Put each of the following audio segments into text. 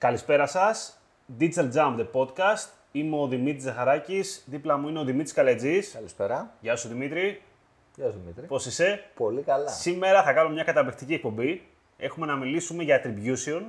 Καλησπέρα σας. Digital Jam, the podcast. Είμαι ο Δημήτρης Ζαχαράκης. Δίπλα μου είναι ο Δημήτρης Καλετζής. Καλησπέρα. Γεια σου Δημήτρη. Γεια σου Δημήτρη. Πώς είσαι, Πολύ καλά. Σήμερα θα κάνουμε μια καταπληκτική εκπομπή. Έχουμε να μιλήσουμε για attribution.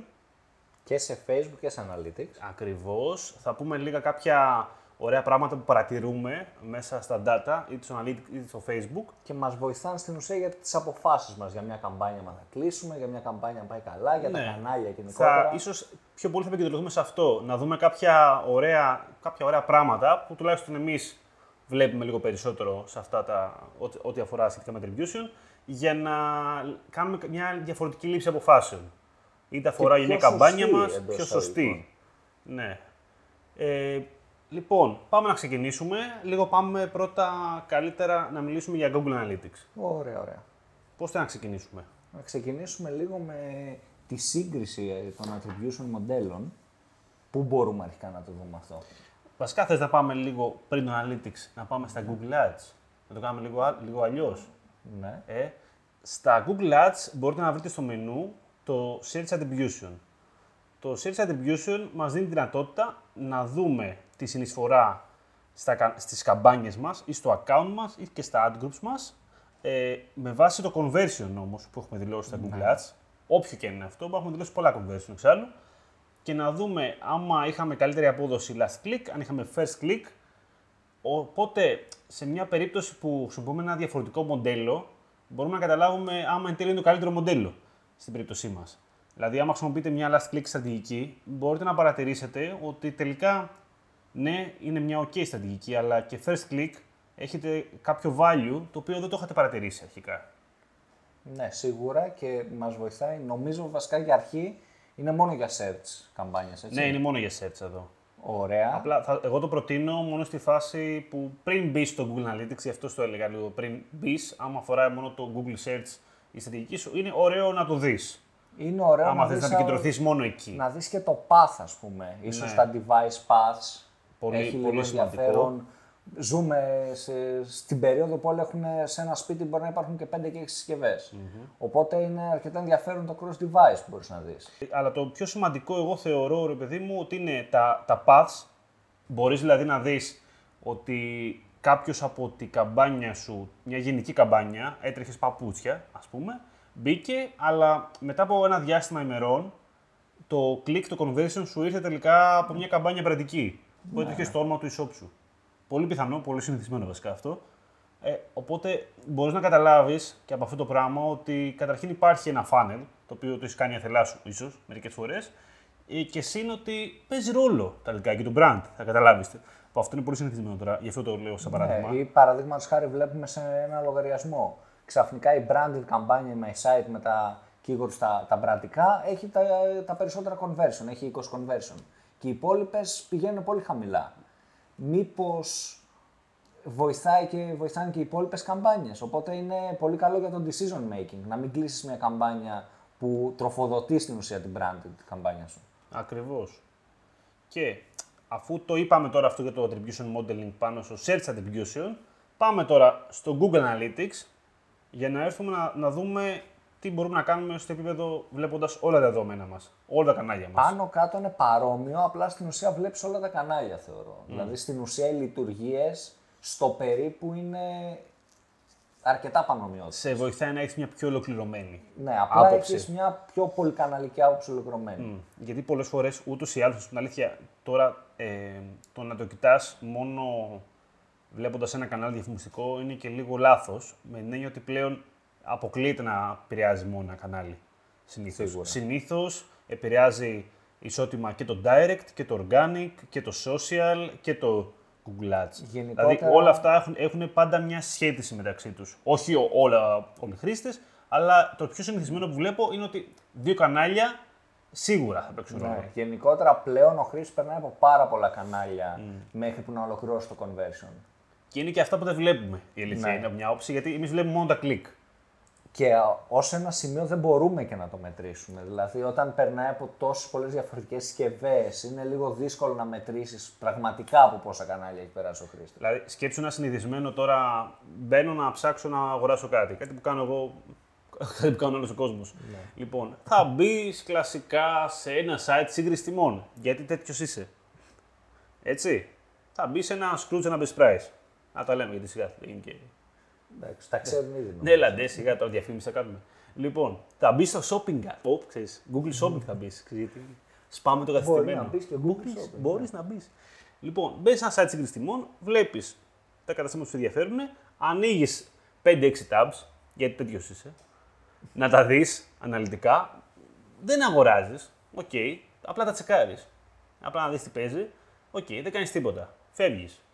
Και σε Facebook και σε Analytics. Ακριβώς. Θα πούμε λίγα κάποια ωραία πράγματα που παρατηρούμε μέσα στα data, είτε στο Analytics είτε στο Facebook. Και μας βοηθάνε στην ουσία για τις αποφάσεις μας. Για μια καμπάνια μας θα κλείσουμε, για μια καμπάνια να πάει καλά, για Ναι. τα κανάλια γενικότερα. Θα, ίσως πιο πολύ θα επικεντρωθούμε σε αυτό. Να δούμε κάποια ωραία, κάποια ωραία πράγματα που τουλάχιστον εμείς βλέπουμε λίγο περισσότερο σε αυτά τα, ό,τι, ό,τι αφορά σχετικά με attribution, για να κάνουμε μια διαφορετική λήψη αποφάσεων. Είτε αφορά για πιο μια καμπάνια σωστή, μας, εντός πιο εισαγωγικών. σωστή. Ναι. Ε, λοιπόν, πάμε να ξεκινήσουμε. Λίγο πάμε πρώτα καλύτερα να μιλήσουμε για Google Analytics. Ωραία, ωραία. Πώς θα να ξεκινήσουμε; Να ξεκινήσουμε λίγο με τη σύγκριση ε, των attribution μοντέλων. Πού μπορούμε αρχικά να το δούμε αυτό; Βασικά θες να πάμε λίγο πριν το Analytics, να πάμε στα Google Ads; Να το κάνουμε λίγο, α- λίγο αλλιώς; Ναι. Ε, στα Google Ads μπορείτε να βρείτε στο μενού το Search Attribution. Το Search Attribution μας δίνει τη δυνατότητα να δούμε τη συνεισφορά στα, κα- στις καμπάνιες μας ή στο account μας ή και στα ad groups μας ε, με βάση το conversion όμως που έχουμε δηλώσει στα Google Ads, όποιο και είναι αυτό, που έχουμε δηλώσει πολλά conversion εξάλλου, και να δούμε άμα είχαμε καλύτερη απόδοση last click, αν είχαμε first click. Οπότε, σε μια περίπτωση που χρησιμοποιούμε ένα διαφορετικό μοντέλο, μπορούμε να καταλάβουμε άμα εν τέλει είναι το καλύτερο μοντέλο στην περίπτωσή μας. Δηλαδή, άμα χρησιμοποιείτε μια last click στρατηγική, μπορείτε να παρατηρήσετε ότι τελικά ναι, είναι μια ok στρατηγική, αλλά και first click έχετε κάποιο value το οποίο δεν το είχατε παρατηρήσει αρχικά. Ναι, σίγουρα και μας βοηθάει. Νομίζω βασικά για αρχή είναι μόνο για search καμπάνιες, έτσι. Ναι, είναι μόνο για search εδώ. Ωραία. Απλά θα, εγώ το προτείνω μόνο στη φάση που πριν μπει στο Google Analytics, γι' αυτό το έλεγα λίγο πριν μπεις, άμα αφορά μόνο το Google Search η στρατηγική σου, είναι ωραίο να το δεις. Είναι ωραίο Άμα να θες δεις να α- επικεντρωθείς μόνο εκεί. να δεις και το path, ας πούμε. Ίσως Ναι. τα device paths Πολύ- έχει πολύ λίγο σημαντικό. ενδιαφέρον. Ζούμε σε, στην περίοδο που όλοι έχουν σε ένα σπίτι μπορεί να υπάρχουν και 5 και 6 συσκευες Οπότε είναι αρκετά ενδιαφέρον το cross device που μπορείς να δεις. Αλλά το πιο σημαντικό, εγώ θεωρώ, ρε παιδί μου, ότι είναι τα, τα paths. Μπορείς δηλαδή να δεις ότι κάποιος από την καμπάνια σου, μια γενική καμπάνια, έτρεχες παπούτσια, ας πούμε, μπήκε, αλλά μετά από ένα διάστημα ημερών, το click, το conversion σου ήρθε τελικά από μια καμπάνια μπραντική. Που έτρεχε στο όνομα του e-shop σου. Πολύ πιθανό, πολύ συνηθισμένο βασικά αυτό. Ε, οπότε μπορείς να καταλάβεις και από αυτό το πράγμα ότι καταρχήν υπάρχει ένα funnel, το οποίο το έχεις κάνει αθελά σου ίσως μερικές φορές. Ε, και συν ότι παίζει ρόλο τα λικά και το brand, θα καταλάβεις. Που αυτό είναι πολύ συνηθισμένο τώρα, γι' αυτό το λέω σαν παράδειγμα. Ναι, ή παραδείγματος χάρη βλέπουμε σε ένα λογαριασμό. Ξαφνικά η branded καμπάνια My Site με τα keywords τα, τα μπραντικά έχει τα, τα περισσότερα conversion, έχει 20 conversion. Και οι υπόλοιπες πηγαίνουν πολύ χαμηλά. Μήπως βοηθάει και, βοηθάνε και οι υπόλοιπες καμπάνιες. Οπότε είναι πολύ καλό για το decision making. Να μην κλείσεις μια καμπάνια που τροφοδοτεί στην ουσία την branded καμπάνια σου. Ακριβώς. Και αφού το είπαμε τώρα αυτό για το attribution modeling πάνω στο search attribution, πάμε τώρα στο Google Analytics για να έρθουμε να, να δούμε τι μπορούμε να κάνουμε στο επίπεδο βλέποντας όλα τα δεδομένα μας, όλα τα κανάλια μας. Πάνω κάτω είναι παρόμοιο, απλά στην ουσία βλέπεις όλα τα κανάλια θεωρώ. Δηλαδή στην ουσία οι λειτουργίες στο περίπου είναι αρκετά πανομοιότητε. Σε βοηθάει να έχεις μια πιο ολοκληρωμένη Ναι, απλά άποψη. έχεις μια πιο πολυκαναλική άποψη ολοκληρωμένη. Μμ. Γιατί πολλές φορές ούτως ή άλλως, στην αλήθεια, τώρα ε, το να το κοιτάς μόνο βλέποντας ένα κανάλι διαφημιστικό είναι και λίγο λάθος. Με την έννοια ότι πλέον αποκλείεται να επηρεάζει μόνο ένα κανάλι. Συνήθως. Σίγουρα. Συνήθως επηρεάζει ισότιμα και το direct και το organic και το social και το Google Ads. Γενικότερα- Δηλαδή όλα αυτά έχουν, έχουν πάντα μια σχέτιση μεταξύ τους. Όχι ο- όλα όλοι οι χρήστες, αλλά το πιο συνηθισμένο που βλέπω είναι ότι δύο κανάλια σίγουρα θα παίξουν ρόλο. Ναι. Γενικότερα πλέον ο χρήστης περνάει από πάρα πολλά κανάλια μέχρι που να ολοκληρώσει το conversion. Και είναι και αυτά που δεν βλέπουμε η αλήθεια Ναι. είναι από μια όψη, γιατί εμείς βλέπουμε μόνο τα κλικ. Και ως ένα σημείο δεν μπορούμε και να το μετρήσουμε. Δηλαδή, όταν περνάει από τόσες πολλές διαφορετικές συσκευές, είναι λίγο δύσκολο να μετρήσεις πραγματικά από πόσα κανάλια έχει περάσει ο χρήστη. Δηλαδή, σκέψου ένα συνηθισμένο τώρα, μπαίνω να ψάξω να αγοράσω κάτι. Κάτι που κάνω εγώ Κάτι που κάνει όλος ο κόσμος. Λοιπόν, θα μπεις κλασικά σε ένα site σύγκριση τιμών. Γιατί τέτοιος είσαι. Έτσι. Θα μπεις σε ένα Scrooge, ένα Best Price. Να τα λέμε γιατί σιγά είναι και. Εντάξει, τα ξέρουν ήδη. Ναι, λαντέ, σιγά τώρα διαφήμιση θα κάνουμε. Λοιπόν, θα μπεις στο shopping app. Oh, ξέρεις, Google Shopping θα μπεις. γιατί σπάμε το καθυστερημένο. να μπεις και Google Shopping, Μπορείς να μπεις. Λοιπόν, μπαίνει σε ένα site σύγκριση τιμών, βλέπεις τα καταστήματα που σου ενδιαφέρουν, ανοίγεις 5-6 tabs, γιατί τέτοιος είσαι, να τα δεις αναλυτικά. Δεν αγοράζεις, οκ, απλά τα τσεκάρεις. Απλά να δεις τι παίζει, οκ, δεν κάνεις τίποτα. Φεύγεις.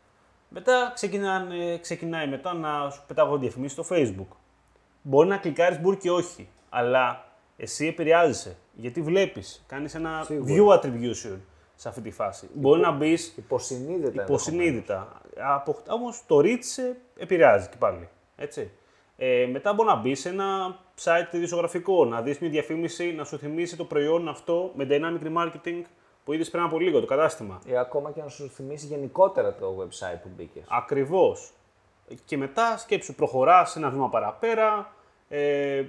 Μετά ξεκινάνε, ξεκινάει μετά να σου πετάγω διαφημίσεις στο Facebook. Μπορεί να κλικάρεις, μπορεί και όχι. Αλλά εσύ επηρεάζεσαι. Γιατί βλέπεις, κάνεις ένα Σίγουρα. view attribution σε αυτή τη φάση. Μπορεί να μπεις Υποσυνείδητα. υποσυνείδητα. Όμως το reach σε επηρεάζει και πάλι. Έτσι. Ε, μετά μπορεί να μπεις σε ένα site ειδησιογραφικό, να δεις μια διαφήμιση, να σου θυμίσει το προϊόν αυτό με dynamic remarketing που είδες πριν από λίγο, το κατάστημα. Ή ακόμα και να σου θυμίσει γενικότερα το website που μπήκες. Ακριβώς. Και μετά σκέψου, προχωράς ένα βήμα παραπέρα, ε,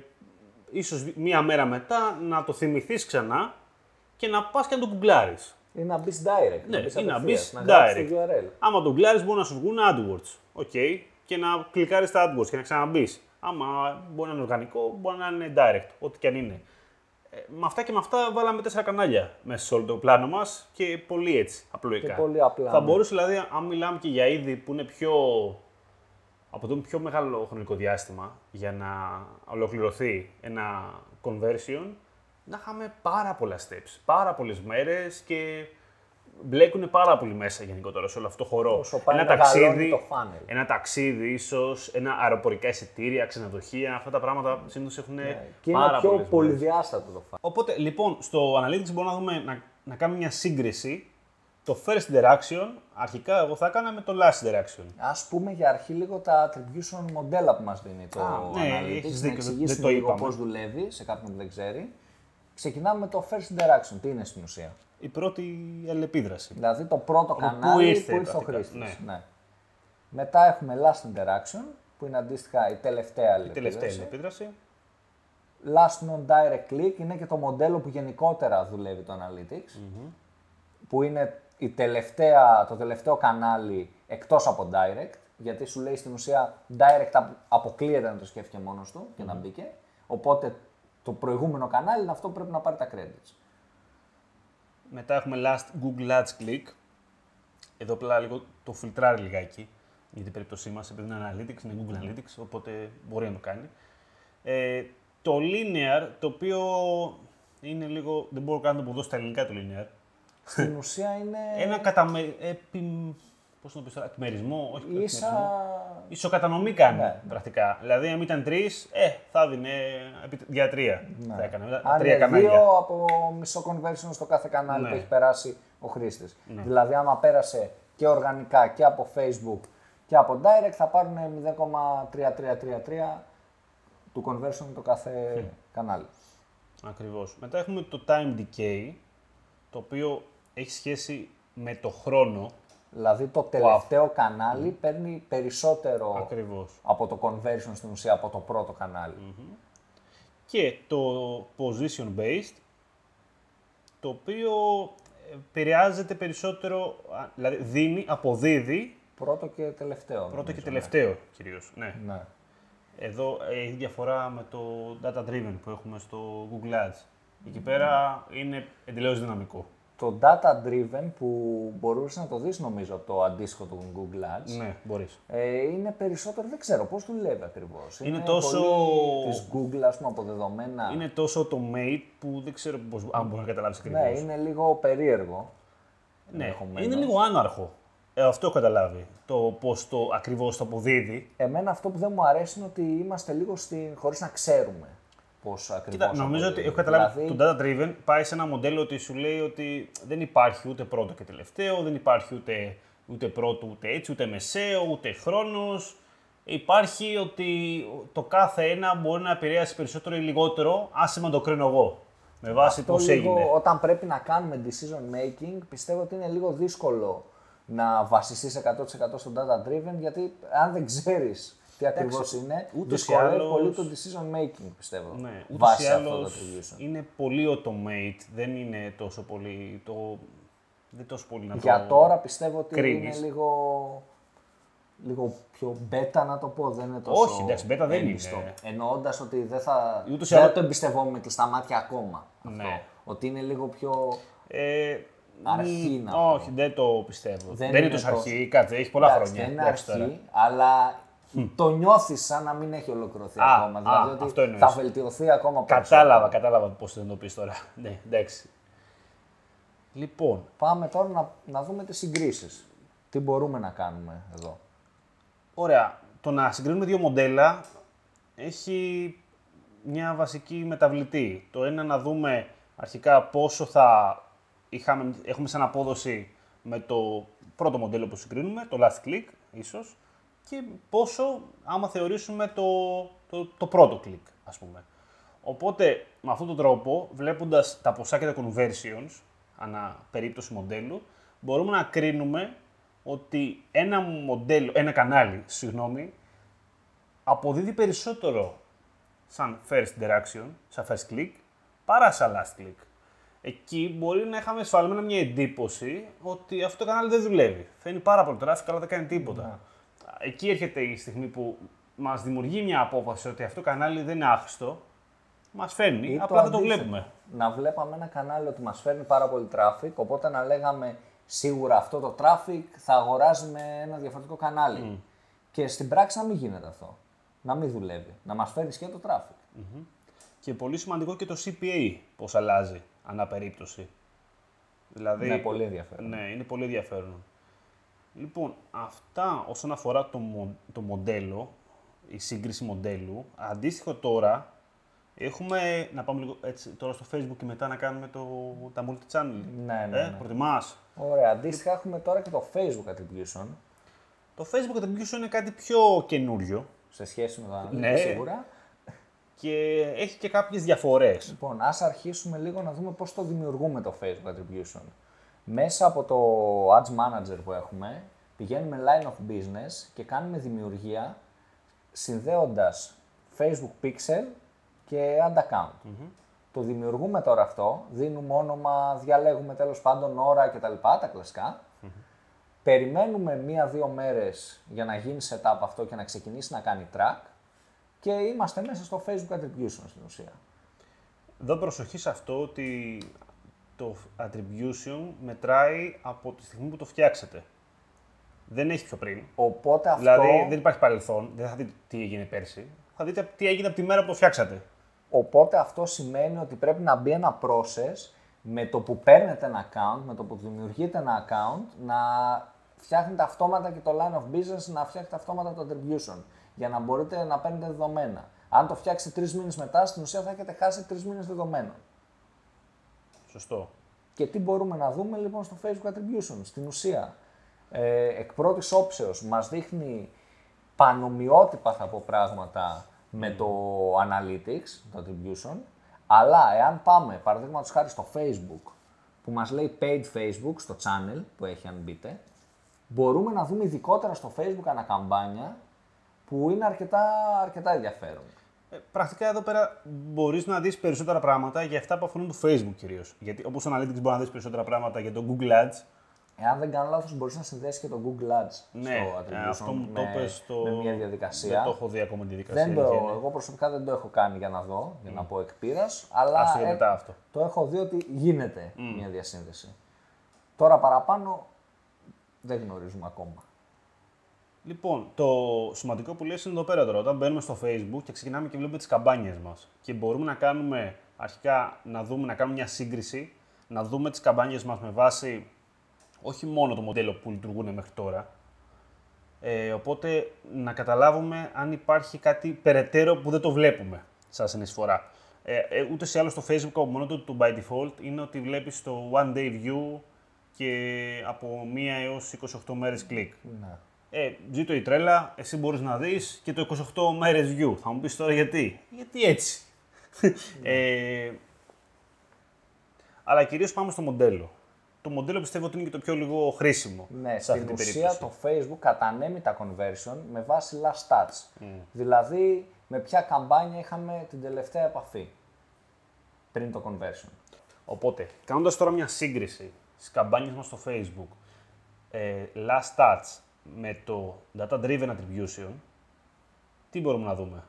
ίσως μία μέρα μετά να το θυμηθείς ξανά και να πας και να το γκουγκλάρεις. Ή να μπεις direct. Ναι, να μπεις ή να απευθείας, μπεις να γράψεις direct. το URL. Άμα το γκουγκλάρεις μπορεί να σου βγουν AdWords. Οκ. Και να κλικάρεις τα AdWords και να ξαναμπείς. Άμα μπορεί να είναι οργανικό, μπορεί να είναι direct, ό,τι και αν είναι. Ε, με αυτά και με αυτά βάλαμε τέσσερα κανάλια μέσα σε όλο το πλάνο μας και πολύ έτσι, απλοϊκά. Και πολύ απλά, Θα ναι. μπορούσε δηλαδή, αν μιλάμε και για είδη που είναι πιο. αποτελούν πιο μεγάλο χρονικό διάστημα για να ολοκληρωθεί ένα conversion, να είχαμε πάρα πολλά steps, πάρα πολλές μέρες και μπλέκουν πάρα πολύ μέσα γενικότερα σε όλο αυτό το χώρο. Όσο πάει ένα μεγαλώνει ταξίδι, το funnel. ένα ταξίδι ίσως, ένα αεροπορικά εισιτήρια, ξενοδοχεία, αυτά τα πράγματα συνήθως έχουν Και είναι πάρα πιο πολλές μέρες. πολυδιάστατο το funnel. Οπότε, λοιπόν, στο Analytics μπορούμε να δούμε να, να κάνουμε μια σύγκριση. Το first interaction, αρχικά εγώ θα έκανα με το last interaction. Ας πούμε για αρχή λίγο τα attribution μοντέλα που μας δίνει το Α, ναι, Analytics. έχεις να δίκιο, δεν- εξηγήσουμε δεν το λίγο είπαμε. πώς δουλεύει σε κάποιον που δεν ξέρει. Ξεκινάμε με το first interaction. Τι είναι στην ουσία; Η πρώτη αλληλεπίδραση. Δηλαδή το πρώτο πού κανάλι ήρθε, που ήρθε ο πρακτικά, χρήστης. ναι. Ναι. Μετά έχουμε last interaction που είναι αντίστοιχα η τελευταία Η τελευταία αλληλεπίδραση. αλληλεπίδραση. Last non-direct click είναι και το μοντέλο που γενικότερα δουλεύει το Analytics. Που είναι η τελευταία, το τελευταίο κανάλι εκτός από direct. Γιατί σου λέει στην ουσία direct απο- αποκλείεται να το σκέφτηκε μόνος του και να μπήκε. Οπότε το προηγούμενο κανάλι είναι αυτό που πρέπει να πάρει τα credits. Μετά έχουμε last Google Ads click. Εδώ απλά λίγο το φιλτράρει λιγάκι για την περίπτωσή μας, επειδή είναι Analytics, είναι Google Analytics, οπότε μπορεί να το κάνει. Ε, το linear, το οποίο είναι λίγο. Δεν μπορώ καν να το πω στα ελληνικά το linear. Στην ουσία είναι Ένα καταμε... επι... Πώς να το πεις τώρα, επιμερισμό, όχι ίσα... επιμερισμό. Ισοκατανομή κάνει Ναι. πρακτικά. Δηλαδή, αν ήταν τρεις, ε, θα έδινε επί- για τρία. Θα έκανε. Ναι. Αν τρία είναι κανάλια. δύο από μισό conversion στο κάθε κανάλι Ναι. που έχει περάσει ο χρήστης. Δηλαδή, άμα πέρασε και οργανικά και από Facebook και από direct, θα πάρουν 0,3333 του conversion το κάθε κανάλι. Ακριβώς. Μετά έχουμε το time decay, το οποίο έχει σχέση με το χρόνο. Δηλαδή, το τελευταίο κανάλι παίρνει περισσότερο Ακριβώς. από το conversion στην ουσία από το πρώτο κανάλι. Και το position based, το οποίο επηρεάζεται περισσότερο, α, δηλαδή δίνει, αποδίδει Πρώτο και τελευταίο. πρώτο και νομίζω, τελευταίο κυρίως. Ναι. Ναι. ναι. Εδώ έχει διαφορά με το data driven που έχουμε στο Google Ads. Εκεί πέρα είναι εντελώς δυναμικό. Το data driven που μπορούσες να το δεις νομίζω από το αντίστοιχο του Google Ads. Ναι, μπορείς. Ε, είναι περισσότερο, δεν ξέρω πώς δουλεύει ακριβώς. Είναι τόσο- πολύ της Google, ας πούμε, αποδεδομένα. Είναι τόσο automate που δεν ξέρω πώς, αν μπορεί να καταλάβεις ακριβώς. ναι, είναι λίγο περίεργο. Ναι, ενδεχομένως. είναι λίγο άναρχο. Ε, αυτό έχω καταλάβει. Το πώς το ακριβώς το αποδίδει. Εμένα αυτό που δεν μου αρέσει είναι ότι είμαστε λίγο στην... χωρίς να ξέρουμε πώς ακριβώς Κοίτα, νομίζω ότι αποδίδει. έχω καταλάβει Δηλαδή, το data driven πάει σε ένα μοντέλο ότι σου λέει ότι δεν υπάρχει ούτε πρώτο και τελευταίο, δεν υπάρχει ούτε, ούτε πρώτο ούτε έτσι, ούτε μεσαίο, ούτε χρόνος. Υπάρχει ότι το κάθε ένα μπορεί να επηρέασει περισσότερο ή λιγότερο, άσε να το κρίνω εγώ. Με βάση αυτό πώς λίγο, έγινε. όταν πρέπει να κάνουμε decision making, πιστεύω ότι είναι λίγο δύσκολο να βασιστείς 100% στο data driven, γιατί αν δεν ξέρεις τι ακριβώς είναι. ούτως ή Δυσκολεύει άλλως- πολύ το decision making, πιστεύω. Ναι, ούτως βάσει ή αυτό το άλλως attribution. είναι πολύ automate, δεν είναι τόσο πολύ, το, δεν τόσο πολύ να Για το... τώρα πιστεύω ότι κρίνεις. είναι λίγο, λίγο πιο beta να το πω, δεν είναι τόσο Όχι, εντάξει, beta δεν έμπιστο. είναι. Εννοώντας ότι δεν θα, Ούτως ή δεν άλλως- το εμπιστευόμαι με κλειστά μάτια ακόμα. Αυτό. Ναι. Ότι είναι λίγο πιο... Ε, Αρχή μ, να πω. Όχι, δεν το πιστεύω. Δεν, Δεν είναι είναι τόσο το- αρχή, κάτσε, έχεις πολλά Εντάξει, χρόνια. δεν είναι εντάξει, τώρα. αρχή, αλλά το νιώθεις σαν να μην έχει ολοκληρωθεί Α, ακόμα. α, Δηλαδή ότι αυτό εννοείς. θα βελτιωθεί ακόμα περισσότερο. Κατάλαβα, κατάλαβα πώς δεν το πεις τώρα. ναι, εντάξει. Λοιπόν, Πάμε τώρα να, να δούμε τις συγκρίσεις. Τι μπορούμε να κάνουμε εδώ. Ωραία. Το να συγκρίνουμε δύο μοντέλα έχει μια βασική μεταβλητή. Το ένα να δούμε αρχικά πόσο θα είχαμε, έχουμε σαν απόδοση με το πρώτο μοντέλο που συγκρίνουμε, το last click ίσως, και πόσο άμα θεωρήσουμε το, το, το πρώτο click, ας πούμε. Οπότε, με αυτόν τον τρόπο, βλέποντας τα ποσά και τα conversions, ανά περίπτωση μοντέλου, μπορούμε να κρίνουμε ότι ένα μοντέλο, ένα κανάλι, συγγνώμη, αποδίδει περισσότερο σαν first interaction, σαν first click, παρά σαν last click. Εκεί μπορεί να είχαμε εσφαλμένα μια εντύπωση ότι αυτό το κανάλι δεν δουλεύει. Φαίνει πάρα πολύ traffic, αλλά δεν κάνει τίποτα. Εκεί έρχεται η στιγμή που μας δημιουργεί μια απόφαση ότι αυτό το κανάλι δεν είναι άχρηστο, μας φέρνει, Ή απλά δεν το αντίθετο. βλέπουμε. Να βλέπαμε ένα κανάλι ότι μας φέρνει πάρα πολύ traffic, οπότε να λέγαμε σίγουρα αυτό το traffic θα αγοράζει με ένα διαφορετικό κανάλι. Και στην πράξη να μην γίνεται αυτό. Να μην δουλεύει. Να μας φέρνει και το traffic. Και πολύ σημαντικό και το CPA πώς αλλάζει ανά περίπτωση. Δηλαδή, Είναι πολύ ενδιαφέρον. Ναι, είναι πολύ ενδιαφέρον. Λοιπόν, αυτά όσον αφορά το, μο- το μοντέλο, η σύγκριση μοντέλου. Αντίστοιχο τώρα, έχουμε, να πάμε λίγο έτσι, τώρα στο Facebook και μετά να κάνουμε το, τα multi-channel. Ναι, ναι, Ε, ναι. προτιμάς; Ωραία. Αντίστοιχα έχουμε τώρα και το Facebook attribution Το Facebook attribution είναι κάτι πιο καινούριο σε σχέση με το analytics Ναι. σίγουρα. και έχει και κάποιες διαφορές. Λοιπόν, ας αρχίσουμε λίγο να δούμε πώς το δημιουργούμε το Facebook Attribution. Μέσα από το Ads Manager που έχουμε, πηγαίνουμε line of business και κάνουμε δημιουργία συνδέοντας Facebook Pixel και Ad Account. Το δημιουργούμε τώρα αυτό, δίνουμε όνομα, διαλέγουμε τέλος πάντων ώρα κτλ. Τα κλασικά. Περιμένουμε μία-δύο μέρες για να γίνει setup αυτό και να ξεκινήσει να κάνει track και είμαστε μέσα στο Facebook Attribution στην ουσία. Εδώ προσοχή σε αυτό ότι το attribution μετράει από τη στιγμή που το φτιάξετε. Δεν έχει πιο πριν. Οπότε αυτό, Δηλαδή δεν υπάρχει παρελθόν, δεν θα δείτε τι έγινε πέρσι. Θα δείτε τι έγινε από τη μέρα που το φτιάξατε. οπότε αυτό σημαίνει ότι πρέπει να μπει ένα process με το που παίρνετε ένα account, με το που δημιουργείτε ένα account, να φτιάχνετε αυτόματα και το line of business, να φτιάχνετε αυτόματα το attribution, για να μπορείτε να παίρνετε δεδομένα. Αν το φτιάξετε τρεις μήνες μετά, στην ουσία θα έχετε χάσει τρεις μήνες δεδομένων. Σωστό. Και τι μπορούμε να δούμε λοιπόν στο Facebook Attribution. Στην ουσία, ε, εκ πρώτης όψεως μας δείχνει πανομοιότυπα θα πω πράγματα με το Analytics, το Attribution, αλλά εάν πάμε παραδείγματος χάρη στο Facebook, που μας λέει Paid Facebook, στο channel που έχει αν μπείτε, μπορούμε να δούμε ειδικότερα στο Facebook ανακαμπάνια, που είναι αρκετά, αρκετά ενδιαφέρον. Ε, πρακτικά εδώ πέρα μπορείς να δεις περισσότερα πράγματα για αυτά που αφορούν το Facebook κυρίως. Γιατί όπως Analytics μπορεί να δεις περισσότερα πράγματα για το Google Ads. Εάν δεν κάνω λάθος, μπορείς να συνδέσεις και το Google Ads Ναι, στο ε, Attribution αυτό μου το με, είπες στο. με μια διαδικασία. Δεν το έχω δει ακόμα τη διαδικασία. Δεν το, αλήθεια είναι. εγώ προσωπικά δεν το έχω κάνει για να δω, για να πω εκ πείρας, αλλά Άστο για ε, μετά αυτό. το έχω δει ότι γίνεται μια διασύνδεση. Τώρα παραπάνω δεν γνωρίζουμε ακόμα. Λοιπόν, το σημαντικό που λες είναι εδώ πέρα τώρα. Όταν μπαίνουμε στο Facebook και ξεκινάμε και βλέπουμε τις καμπάνιες μας. Και μπορούμε να κάνουμε αρχικά να δούμε, να κάνουμε μια σύγκριση, να δούμε τις καμπάνιες μας με βάση όχι μόνο το μοντέλο που λειτουργούν μέχρι τώρα. Ε, οπότε να καταλάβουμε αν υπάρχει κάτι περαιτέρω που δεν το βλέπουμε σαν συνεισφορά. Ε, ε, ούτε σε άλλο στο Facebook από μόνο του, του by default είναι ότι βλέπεις το one day view και από 1 έως 28 μέρες κλικ. Ναι. Ε, ζήτω η τρέλα, εσύ μπορείς να δεις και το 28 μέρες view. Θα μου πεις τώρα γιατί. Γιατί έτσι; ε, αλλά κυρίως πάμε στο μοντέλο. το μοντέλο πιστεύω ότι είναι και το πιο λίγο χρήσιμο Ναι, σε αυτή στην την ουσία περίπτωση. το Facebook κατανέμει τα conversion με βάση last touch. Δηλαδή, με ποια καμπάνια είχαμε την τελευταία επαφή πριν το conversion. Οπότε, κάνοντας τώρα μια σύγκριση στις καμπάνιες μας στο Facebook, ε, last touch με το data driven attribution, τι μπορούμε να δούμε;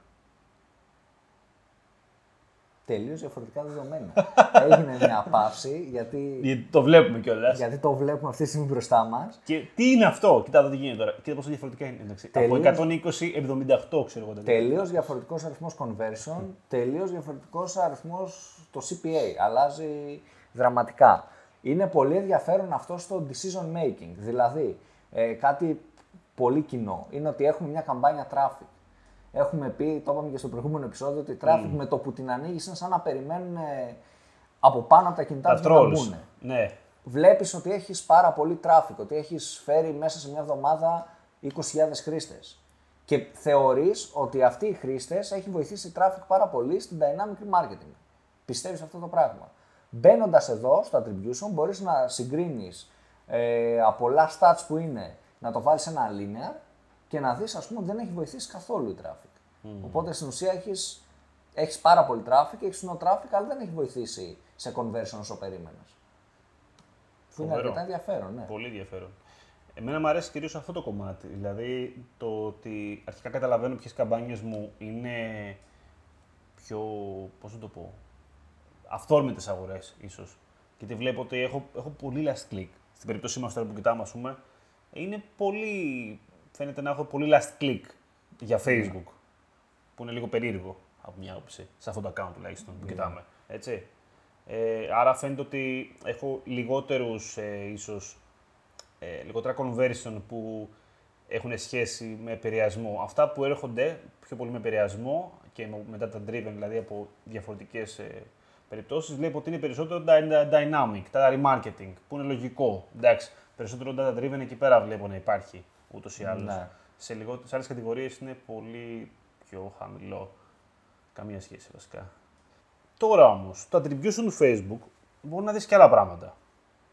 Τελείως διαφορετικά δεδομένα. Έγινε μια παύση γιατί, Γιατί το βλέπουμε κιόλας. γιατί το βλέπουμε αυτή τη στιγμή μπροστά μας. Και τι είναι αυτό, κοιτά εδώ τι γίνεται τώρα. Κοίτα πόσο διαφορετικά είναι. Εντάξει. Από Τελείως. 120-78 ξέρω εγώ. τελείως. Τελείως διαφορετικός αριθμός conversion, τελείως διαφορετικός αριθμός το CPA. Αλλάζει δραματικά. Είναι πολύ ενδιαφέρον αυτό στο decision making. Δηλαδή, ε, κάτι πολύ κοινό είναι ότι έχουμε μια καμπάνια traffic. Έχουμε πει, το είπαμε και στο προηγούμενο επεισόδιο, ότι η traffic με το που την ανοίγεις είναι σαν να περιμένουν ε, από πάνω από τα κινητά Τα τους για να trolls. μπουν. Ναι. Βλέπεις ότι έχεις πάρα πολύ traffic, ότι έχεις φέρει μέσα σε μια εβδομάδα 20.000 χρήστες. Και θεωρείς ότι αυτοί οι χρήστες έχει βοηθήσει traffic πάρα πολύ στην dynamic marketing. Πιστεύεις αυτό το πράγμα. Μπαίνοντας εδώ στο attribution, μπορείς να συγκρίνεις ε, από πολλά stats που είναι, να το βάλεις σε ένα linear και να δεις, ας πούμε, ότι δεν έχει βοηθήσει καθόλου η traffic. Οπότε στην ουσία έχεις έχεις πάρα πολύ traffic, έχεις no traffic, αλλά δεν έχει βοηθήσει σε conversion όσο περίμενες. Που είναι Φοβερό. αρκετά ενδιαφέρον, ναι. Πολύ ενδιαφέρον. Εμένα μου αρέσει κυρίως αυτό το κομμάτι. Δηλαδή το ότι αρχικά καταλαβαίνω ποιες καμπάνιες μου είναι πιο. πώς να το πω. αυθόρμητες αγορές, ίσως. Γιατί βλέπω ότι έχω, έχω πολύ last click. Στην περίπτωσή μας τώρα που κοιτάμε, ας πούμε, είναι πολύ. φαίνεται να έχω πολύ last click για Facebook. Που είναι λίγο περίεργο από μια άποψη, σε αυτό το account τουλάχιστον που κοιτάμε. Έτσι. Ε, άρα φαίνεται ότι έχω λιγότερους ε, ίσως ε, λιγότερα conversion που έχουν σχέση με επηρεασμό. Αυτά που έρχονται πιο πολύ με επηρεασμό και με- μετά τα driven, δηλαδή από διαφορετικές ε, περιπτώσεις, βλέπω ότι είναι περισσότερο dy- dynamic, τα remarketing, που είναι λογικό. Εντάξει, περισσότερο data driven εκεί πέρα βλέπω να υπάρχει ούτως ή άλλως. Ναι. Σε, λιγό, σε άλλες κατηγορίες είναι πολύ πιο χαμηλό. Καμία σχέση βασικά. Τώρα όμως, το attribution του Facebook μπορεί να δεις και άλλα πράγματα.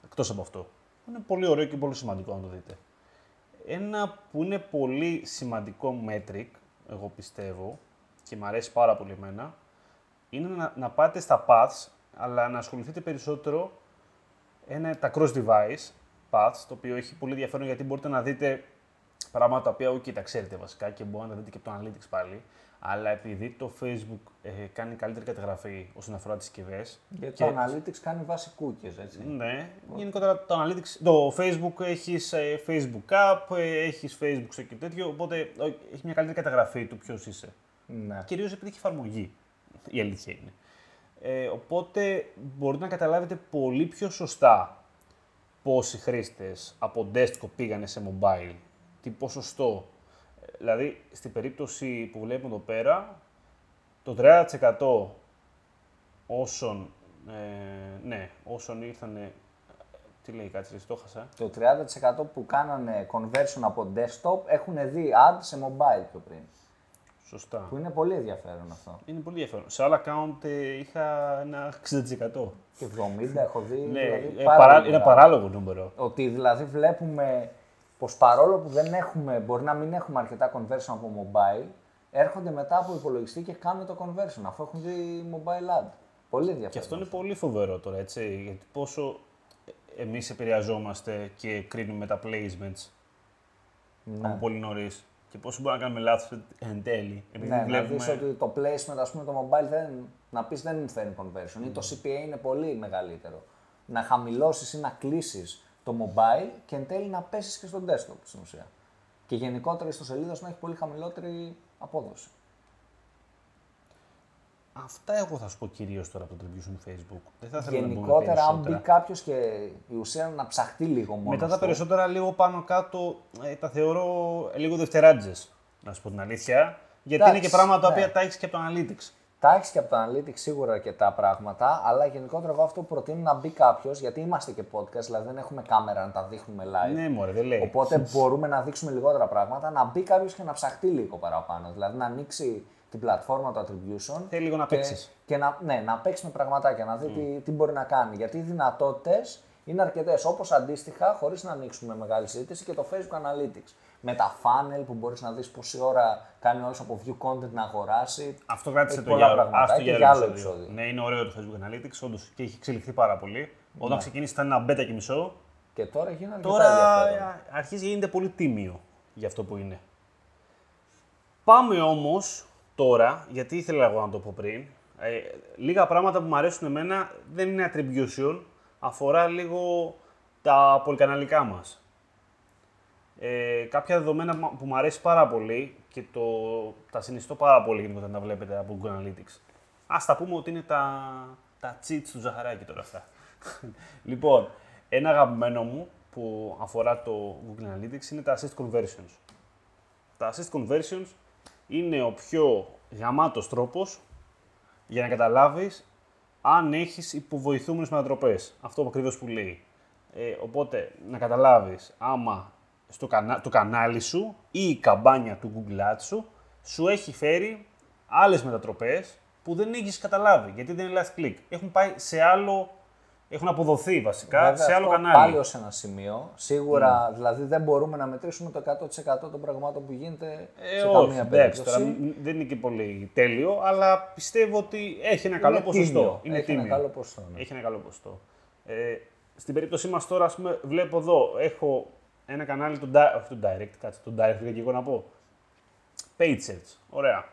Εκτός από αυτό. Είναι πολύ ωραίο και πολύ σημαντικό να το δείτε. Ένα που είναι πολύ σημαντικό metric, εγώ πιστεύω, και μου αρέσει πάρα πολύ εμένα, είναι να, να πάτε στα paths, αλλά να ασχοληθείτε περισσότερο ένα, τα cross device paths, το οποίο έχει πολύ ενδιαφέρον γιατί μπορείτε να δείτε πράγματα τα οποία όχι τα ξέρετε βασικά και μπορείτε να τα δείτε και από το Analytics πάλι. Αλλά επειδή το Facebook ε, κάνει καλύτερη καταγραφή όσον αφορά τις συσκευές. Γιατί το Analytics κάνει βάση cookies, έτσι. Ναι, γενικότερα το Analytics, το Facebook έχεις ε, Facebook App, ε, έχεις Facebook στο και τέτοιο, οπότε ε, έχει μια καλύτερη καταγραφή του ποιος είσαι. Ναι. Κυρίως επειδή έχει εφαρμογή, η αλήθεια είναι. Ε, οπότε μπορείτε να καταλάβετε πολύ πιο σωστά πόσοι χρήστες από desktop πήγανε σε mobile, τι ποσοστό. Ε, Δηλαδή, στην περίπτωση που βλέπουμε εδώ πέρα, το 30% όσων, ε, ναι, όσων ήρθαν, τι λέει κάτσε, ρε, το χάσα. Το 30% που κάνανε conversion από desktop έχουν δει ad σε mobile πιο πριν. Σωστά. Που είναι πολύ ενδιαφέρον αυτό. Είναι πολύ ενδιαφέρον. Σε άλλα account ε, είχα ένα 60%. Και 70 έχω δει. Ναι, δηλαδή, ε, πάρα παρά- πολύ είναι μεγάλο. παράλογο νούμερο. Ότι δηλαδή βλέπουμε πως παρόλο που δεν έχουμε, μπορεί να μην έχουμε αρκετά conversion από mobile, έρχονται μετά από υπολογιστή και κάνουν το conversion αφού έχουν δει mobile ad. Πολύ ενδιαφέρον. Και αυτό είναι πολύ φοβερό τώρα, έτσι, γιατί πόσο εμείς επηρεαζόμαστε και κρίνουμε τα placements Ναι. από πολύ νωρίς. Και πόσο μπορούμε να κάνουμε λάθος εν τέλει. Επειδή Ναι, βλέπουμε... να δεις ότι το placement, ας πούμε, το mobile δεν, να πεις δεν μου φέρνει conversion ή το CPA είναι πολύ μεγαλύτερο. Να χαμηλώσεις ή να κλείσεις το mobile και εν τέλει να πέσεις και στο desktop στην ουσία. Και γενικότερα στο σελίδα σου να έχει πολύ χαμηλότερη απόδοση. Αυτά εγώ θα σου πω κυρίως τώρα από το attribution του Facebook. Δεν θα ήθελα να μπούμε Γενικότερα, αν περισσότερα. μπει κάποιος και η ουσία να ψαχτεί λίγο μόνος. Μετά τα περισσότερα λίγο πάνω κάτω ε, τα θεωρώ ε, λίγο δευτεράτζε. Να σου πω την αλήθεια. Γιατί Εντάξει, είναι και πράγματα τα ναι. οποία τα έχεις και από το Analytics. Τα έχεις και από το Analytics σίγουρα αρκετά πράγματα, αλλά γενικότερα εγώ αυτό που προτείνω να μπει κάποιος, γιατί είμαστε και podcast, δηλαδή δεν έχουμε κάμερα να τα δείχνουμε live. Ναι, μωρέ, δεν λέει. Οπότε μπορούμε να δείξουμε λιγότερα πράγματα, να μπει κάποιος και να ψαχτεί λίγο παραπάνω. Δηλαδή να ανοίξει την πλατφόρμα του attribution. Θέλει λίγο να και, παίξεις. Και να, ναι, να παίξει με πραγματάκια, να δει τι, τι μπορεί να κάνει. Γιατί οι δυνατότητες Είναι αρκετές. Όπως αντίστοιχα, χωρίς να ανοίξουμε μεγάλη συζήτηση, και το Facebook Analytics. Με τα funnel που μπορείς να δεις πόση ώρα κάνει όλος από view content να αγοράσει. Αυτό κράτησε Έχει το πολλά για, πραγματάκια άστο για για άλλο επεισόδιο. επεισόδιο. Ναι, είναι ωραίο το Facebook Analytics, όντως και έχει εξελιχθεί πάρα πολύ. Όταν Ναι. ξεκίνησε ήταν ένα μπέτα και μισό. Και τώρα γίνει αρκετά Τώρα ενδιαφέρον. ε, αρχίζει και γίνεται πολύ τίμιο για αυτό που είναι. Πάμε όμως τώρα, γιατί ήθελα εγώ να το πω πριν, ε, λίγα πράγματα που μου αρέσουν εμένα δεν είναι attribution, αφορά λίγο τα πολυκαναλικά μας. Ε, κάποια δεδομένα που μ- που μου αρέσει πάρα πολύ και το, τα συνιστώ πάρα πολύ γενικότερα να τα βλέπετε από Google Analytics. Ας τα πούμε ότι είναι τα, τα cheats του Ζαχαράκη τώρα αυτά. λοιπόν, ένα αγαπημένο μου που αφορά το Google Analytics είναι τα assist conversions. Τα assist conversions είναι ο πιο γαμάτος τρόπος για να καταλάβεις αν έχεις υποβοηθούμενες μετατροπές. Αυτό ακριβώς που λέει. Ε, οπότε, να καταλάβεις άμα στο κανα... το κανάλι σου ή η καμπάνια του Google Ads σου σου έχει φέρει άλλες μετατροπές που δεν έχεις καταλάβει, γιατί δεν είναι last click. Έχουν πάει σε άλλο, έχουν αποδοθεί βασικά Βέβαια, σε άλλο αυτό κανάλι. Πάλι ως ένα σημείο. Σίγουρα, δηλαδή δεν μπορούμε να μετρήσουμε το 100% των πραγμάτων που γίνεται Ε, σε όχι, καμία εντάξει, τώρα περίπτωση. μ- δεν είναι και πολύ τέλειο, αλλά πιστεύω ότι έχει ένα καλό Είναι ποσοστό. τίμιο. Είναι Έχει τίμιο. ένα καλό ποσοστό, ναι. Έχει ένα καλό ποσοστό. Ε, στην περίπτωσή μας τώρα, ας πούμε, βλέπω εδώ, έχω ένα κανάλι του, di- όχι του Direct, κάτσε, του Direct πήγα και εγώ να πω. Page search, ωραία.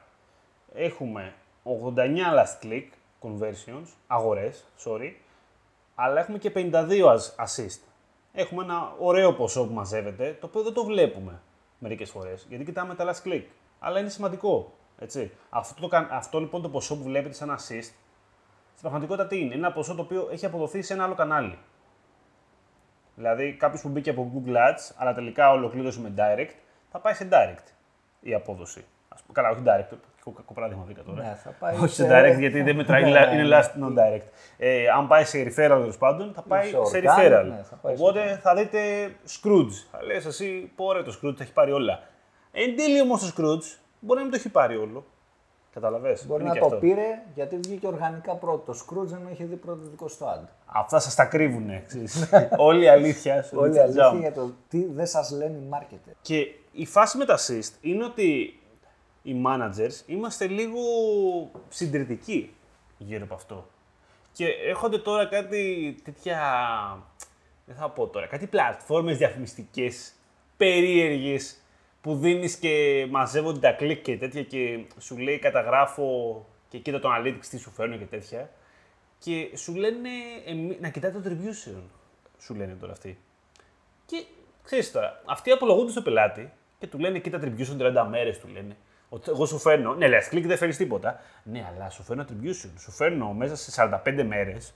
Έχουμε 89 last click conversions, αγορές, sorry, αλλά έχουμε και 52 as- assist. Έχουμε ένα ωραίο ποσό που μαζεύεται, το οποίο δεν το βλέπουμε μερικές φορές, γιατί κοιτάμε τα last click. Αλλά είναι σημαντικό, έτσι. Αυτό, το, κα- αυτό λοιπόν το ποσό που βλέπετε σαν assist, στην πραγματικότητα τι είναι, είναι ένα ποσό το οποίο έχει αποδοθεί σε ένα άλλο κανάλι. Δηλαδή κάποιος που μπήκε από Google Ads, αλλά τελικά ολοκλήρωσε με direct, θα πάει σε direct η απόδοση. Ας πούμε, καλά, όχι direct, έχω κακό παράδειγμα βρήκα τώρα. Ναι, θα πάει όχι σε σε- direct γιατί δεν μετράει, Ναι, είναι ναι, ναι. last non direct. Ε, αν πάει σε referral τέλος πάντων, θα πάει σε σε organic, referral. ναι, θα πάει σε Οπότε θα δείτε Scrooge. Θα λες εσύ, πόρε το Scrooge, τα έχει πάρει όλα. Εν τέλει όμως το Scrooge μπορεί να μην το έχει πάρει όλο. Καταλαβες. Μπορεί Είναι να και το αυτό. πήρε γιατί βγήκε οργανικά πρώτο. Το Scrooge δεν είχε δει πρώτο δικό στο ad. Αυτά σας τα κρύβουνε. ξέρεις. Όλη η αλήθεια. στο Όλη η Little αλήθεια Jump. για το τι δεν σας λένε οι marketer. Και η φάση με τα assist είναι ότι οι managers είμαστε λίγο συντηρητικοί γύρω από αυτό. Και έρχονται τώρα κάτι τέτοια, δεν θα πω τώρα, κάτι πλατφόρμες διαφημιστικές, περίεργες, που δίνεις και μαζεύονται τα κλικ και τέτοια και σου λέει καταγράφω και κοίτα το analytics τι σου φέρνω και τέτοια. Και σου λένε εμεί- να κοιτάτε το attribution, σου λένε τώρα αυτοί. Και ξέρεις τώρα, αυτοί απολογούνται στο πελάτη και του λένε: Κοίτα, attribution 30 μέρες, του λένε. Ότι εγώ σου φέρνω. Ναι, λες, κλικ δεν φέρνεις τίποτα. Ναι, αλλά σου φέρνω attribution. Σου φέρνω μέσα σε 45 μέρες.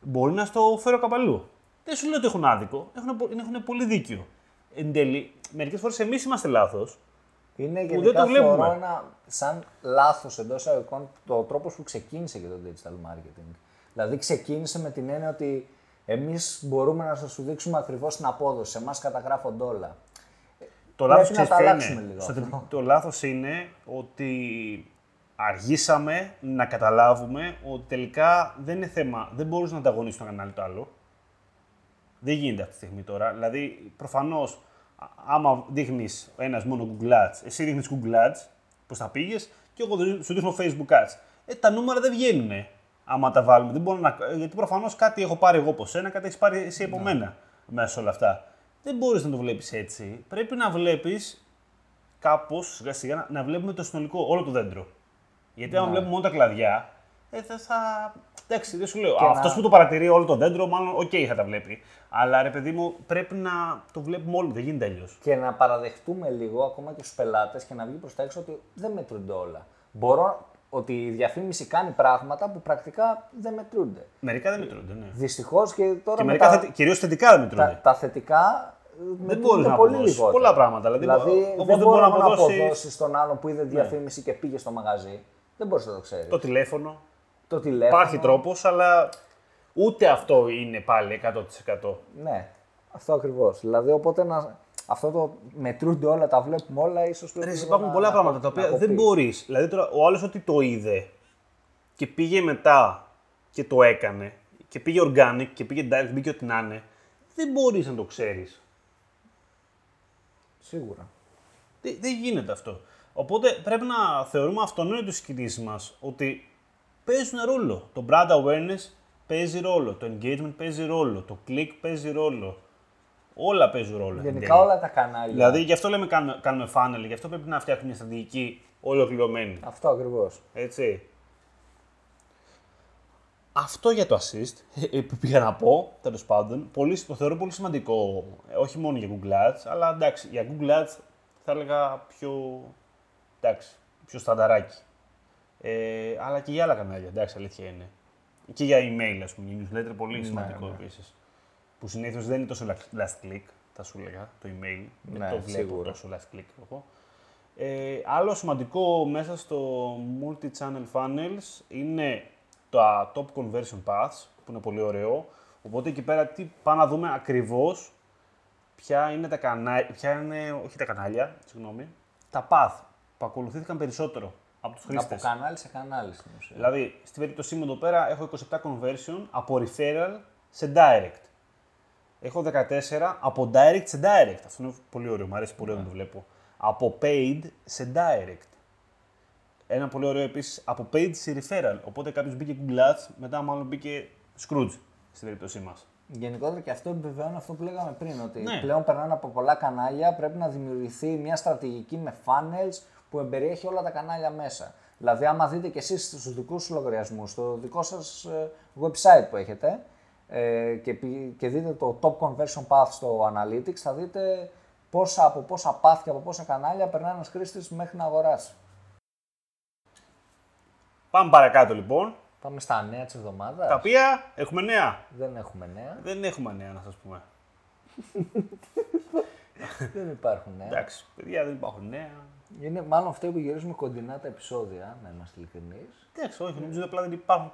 Μπορεί να στο φέρω καπαλού. Δεν σου λέω ότι έχουν άδικο. Έχουν, πο- έχουν πολύ δίκιο. Εν τέλει, μερικές φορές εμείς είμαστε λάθος. Είναι δεν γενικά το βλέπουμε. θεωρώ ένα σαν λάθος εντός εισαγωγικών το τρόπος που ξεκίνησε και το digital marketing. Δηλαδή ξεκίνησε με την έννοια ότι εμείς μπορούμε να σας σου δείξουμε ακριβώς την απόδοση, σε εμάς καταγράφονται όλα. Το Πρέπει λάθο να ξέρεις τα ποιο αλλάξουμε είναι. λίγο Στο αυτό. τε- το λάθος είναι ότι αργήσαμε να καταλάβουμε ότι τελικά δεν είναι θέμα. Δεν μπορούσε να ανταγωνίσεις το κανάλι το άλλο. Δεν γίνεται αυτή τη στιγμή τώρα. Δηλαδή, προφανώς, άμα δείχνεις ένας μόνο Google Ads, εσύ δείχνεις Google Ads, πώς θα πήγες, και εγώ δι- σου δείχνω Facebook Ads. Ε, τα νούμερα δεν βγαίνουν. Άμα τα βάλουμε. Δεν μπορώ να... Γιατί προφανώς κάτι έχω πάρει εγώ από σένα, κάτι έχεις πάρει εσύ από μένα μέσα σε όλα αυτά. Δεν μπορείς να το βλέπεις έτσι. Πρέπει να βλέπεις κάπως σιγά σιγά να, να βλέπουμε το συνολικό, όλο το δέντρο. Γιατί άμα βλέπουμε μόνο τα κλαδιά, ε, θα, θα... Εντάξει, δεν σου λέω. Και Αυτός να- που το παρατηρεί όλο το δέντρο, μάλλον οκ θα τα βλέπει. Αλλά ρε παιδί μου, πρέπει να το βλέπουμε όλοι. Δεν γίνεται αλλιώς. Και να παραδεχτούμε λίγο ακόμα και στους πελάτες και να βγει προς τα έξω ότι δεν μετρούνται όλα. Μπορώ ότι η διαφήμιση κάνει πράγματα που πρακτικά δεν μετρούνται. Μερικά δεν μετρούνται, ναι. Δυστυχώς και τώρα Και με μερικά τα, θετι... κυρίως θετικά δεν μετρούνται. τα, τα θετικά ε, Δεν μετρούνται μπορείς να πολύ αποδώσεις λιγότερα. πολλά πράγματα. Δηλαδή, Δηλαδή, όπως δεν δεν μπορεί μπορεί να να αποδώσεις- αποδώσεις τον άλλον που είδε διαφήμιση και πήγε στο μαγαζί. Δεν μπορείς να το ξέρεις. Το τηλέφωνο. Το τηλέφωνο. Υπάρχει τρόπος, αλλά ούτε αυτό είναι πάλι 100%. Ναι, αυτό ακριβώς. Δηλαδή, οπότε να, αυτό το μετρούνται όλα, τα βλέπουμε όλα, ίσως πρέπει Ρε, λίγο υπάρχουν να- πολλά να πράγματα κο- τα να οποία δεν κοπεί. μπορείς. Δηλαδή τώρα ο άλλος ότι το είδε και πήγε μετά και το έκανε και πήγε organic και πήγε direct, μπήκε ό,τι να είναι, δεν μπορείς να το ξέρεις. Σίγουρα. Δεν, δεν γίνεται αυτό. Οπότε πρέπει να θεωρούμε αυτονόητο στι κινήσει μας ότι παίζουν ρόλο. Το brand awareness παίζει ρόλο. Το engagement παίζει ρόλο. Το click παίζει ρόλο. Όλα παίζουν ρόλο. Γενικά όλα τα κανάλια. Δηλαδή γι' αυτό λέμε κάνουμε, κάνουμε funnel, γι' αυτό πρέπει να φτιάχνουμε μια στρατηγική ολοκληρωμένη. Αυτό ακριβώς. Έτσι. Αυτό για το assist ε, που πήγα να πω, τέλος πάντων, πολύ, το θεωρώ πολύ σημαντικό. ε, Όχι μόνο για Google Ads, αλλά εντάξει, για Google Ads θα έλεγα πιο. εντάξει, πιο στανταράκι. Ε, αλλά και για άλλα κανάλια, εντάξει, αλήθεια είναι. Και για email, ας πούμε, η newsletter πολύ σημαντικό ναι. επίσης. Που συνήθως δεν είναι τόσο la- last click, θα σου έλεγα, το email. Ναι, δεν το βλέπω σίγουρα. τόσο last click εγώ. Ε, άλλο σημαντικό μέσα στο multi-channel funnels είναι τα top conversion paths, που είναι πολύ ωραίο. Οπότε εκεί πέρα τι πάμε να δούμε ακριβώς ποια είναι τα κανάλια, ποια είναι, όχι τα κανάλια, συγγνώμη, τα path που ακολουθήθηκαν περισσότερο από τους Από χρήστες. κανάλι σε κανάλι στην ουσία. Δηλαδή, στην περίπτωσή μου εδώ πέρα έχω 27 conversion από referral σε direct. Έχω 14 από direct σε direct. Αυτό είναι πολύ ωραίο, μου αρέσει πολύ να το βλέπω. Από paid σε direct. Ένα πολύ ωραίο επίσης από paid σε referral. Οπότε κάποιος μπήκε Google Ads, μετά μάλλον μπήκε Scrooge στην περίπτωσή μας. Γενικότερα και αυτό επιβεβαιώνει αυτό που λέγαμε πριν, ότι Ναι. πλέον περνάνε από πολλά κανάλια, πρέπει να δημιουργηθεί μια στρατηγική με funnels που εμπεριέχει όλα τα κανάλια μέσα. Δηλαδή, άμα δείτε και εσείς στους δικούς σας λογαριασμούς, στο δικό σας ε, website που έχετε ε, και, πη- και δείτε το top conversion path στο analytics, θα δείτε πόσα, από πόσα path και από πόσα κανάλια περνάει ένας χρήστης μέχρι να αγοράσει. Πάμε παρακάτω λοιπόν. Πάμε στα νέα της εβδομάδας. Τα οποία έχουμε νέα. Δεν έχουμε νέα. Δεν έχουμε νέα να σας πούμε. δεν υπάρχουν νέα. Εντάξει, παιδιά δεν υπάρχουν νέα. Είναι μάλλον αυτό που γυρίζουμε κοντινά τα επεισόδια, να είμαστε ειλικρινείς. Εντάξει, όχι, νομίζω ότι απλά δεν υπάρχουν.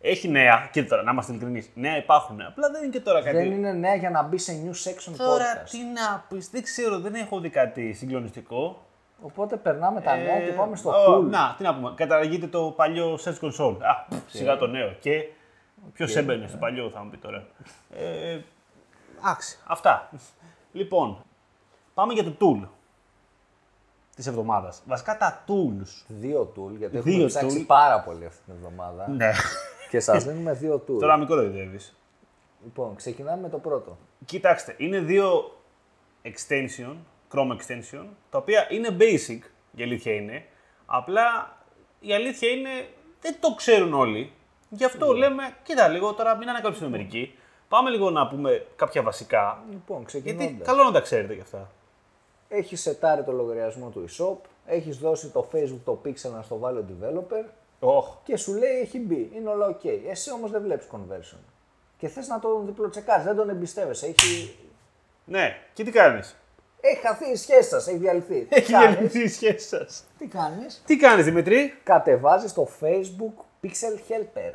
Έχει νέα, και τώρα, να είμαστε ειλικρινείς. Νέα υπάρχουν, απλά δεν είναι και τώρα κάτι. Δεν είναι νέα για να μπει σε new section Τώρα podcast. τι να πεις, δεν ξέρω, δεν έχω δει κάτι συγκλονιστικό. Οπότε περνάμε τα νέα και πάμε στο Ε, ω, cool. Να, τι να πούμε. Καταργείται το παλιό Search Console. Α, σιγά το νέο. Και ποιος έμπαινε στο παλιό, θα μου πει τώρα. Ε, εντάξει, αυτά. λοιπόν, πάμε για το tool της εβδομάδας. Βασικά τα tools. Δύο tool, γιατί Δύο έχουμε ψάξει tool. πάρα πολύ αυτή την εβδομάδα. Ναι. Και σας δίνουμε δύο tool. τώρα μην κοροϊδεύεις. Λοιπόν, ξεκινάμε με το πρώτο. Κοιτάξτε, είναι δύο extension, Chrome extension, τα οποία είναι basic, η αλήθεια είναι. Απλά η αλήθεια είναι δεν το ξέρουν όλοι. Γι' αυτό λέμε, κοίτα λίγο τώρα, μην ανακαλύψουμε μερικοί. Πάμε λίγο να πούμε κάποια βασικά. Λοιπόν, Γιατί ξεκινώντας. καλό να τα ξέρετε κι αυτά. Έχεις σετάρει το λογαριασμό του e-shop, έχεις δώσει το Facebook το pixel να στο βάλει ο developer Οχ. και σου λέει έχει μπει. Είναι όλα ok. Εσύ όμως δεν βλέπεις conversion. Και θες να τον διπλοτσεκάρεις, δεν τον εμπιστεύεσαι. Έχει, Ναι, και τι κάνεις; έχει χαθεί η σχέση σας, έχει διαλυθεί. Τι Έχει κάνεις; γεννηθεί η σχέση σας. Τι κάνεις, Τι κάνεις, Δημητρή. κατεβάζεις το Facebook Pixel Helper.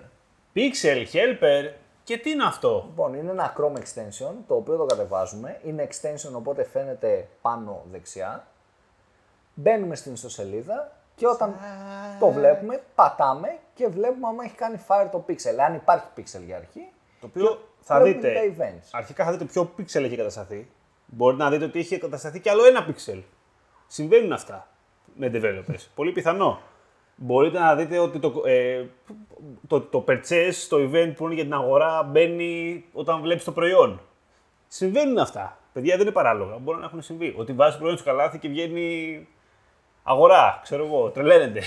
Pixel Helper; Και τι είναι αυτό; Λοιπόν, είναι ένα Chrome extension το οποίο το κατεβάζουμε. Είναι extension οπότε φαίνεται πάνω δεξιά. Μπαίνουμε στην ιστοσελίδα και όταν το βλέπουμε, πατάμε και βλέπουμε αν έχει κάνει fire το pixel. Αν υπάρχει pixel για αρχή. Το οποίο θα βλέπουμε δείτε. τα events. Αρχικά θα δείτε ποιο pixel έχει κατασταθεί. Μπορείτε να δείτε ότι έχει κατασταθεί κι άλλο ένα pixel. Συμβαίνουν αυτά με developers. Πολύ πιθανό. Μπορείτε να δείτε ότι το, ε, το, το purchase, το event που είναι για την αγορά, μπαίνει όταν βλέπεις το προϊόν. Συμβαίνουν αυτά. Παιδιά δεν είναι παράλογα. Μπορεί να έχουν συμβεί. Ότι βάζει προϊόν στο καλάθι και βγαίνει αγορά, ξέρω εγώ, τρελαίνεται.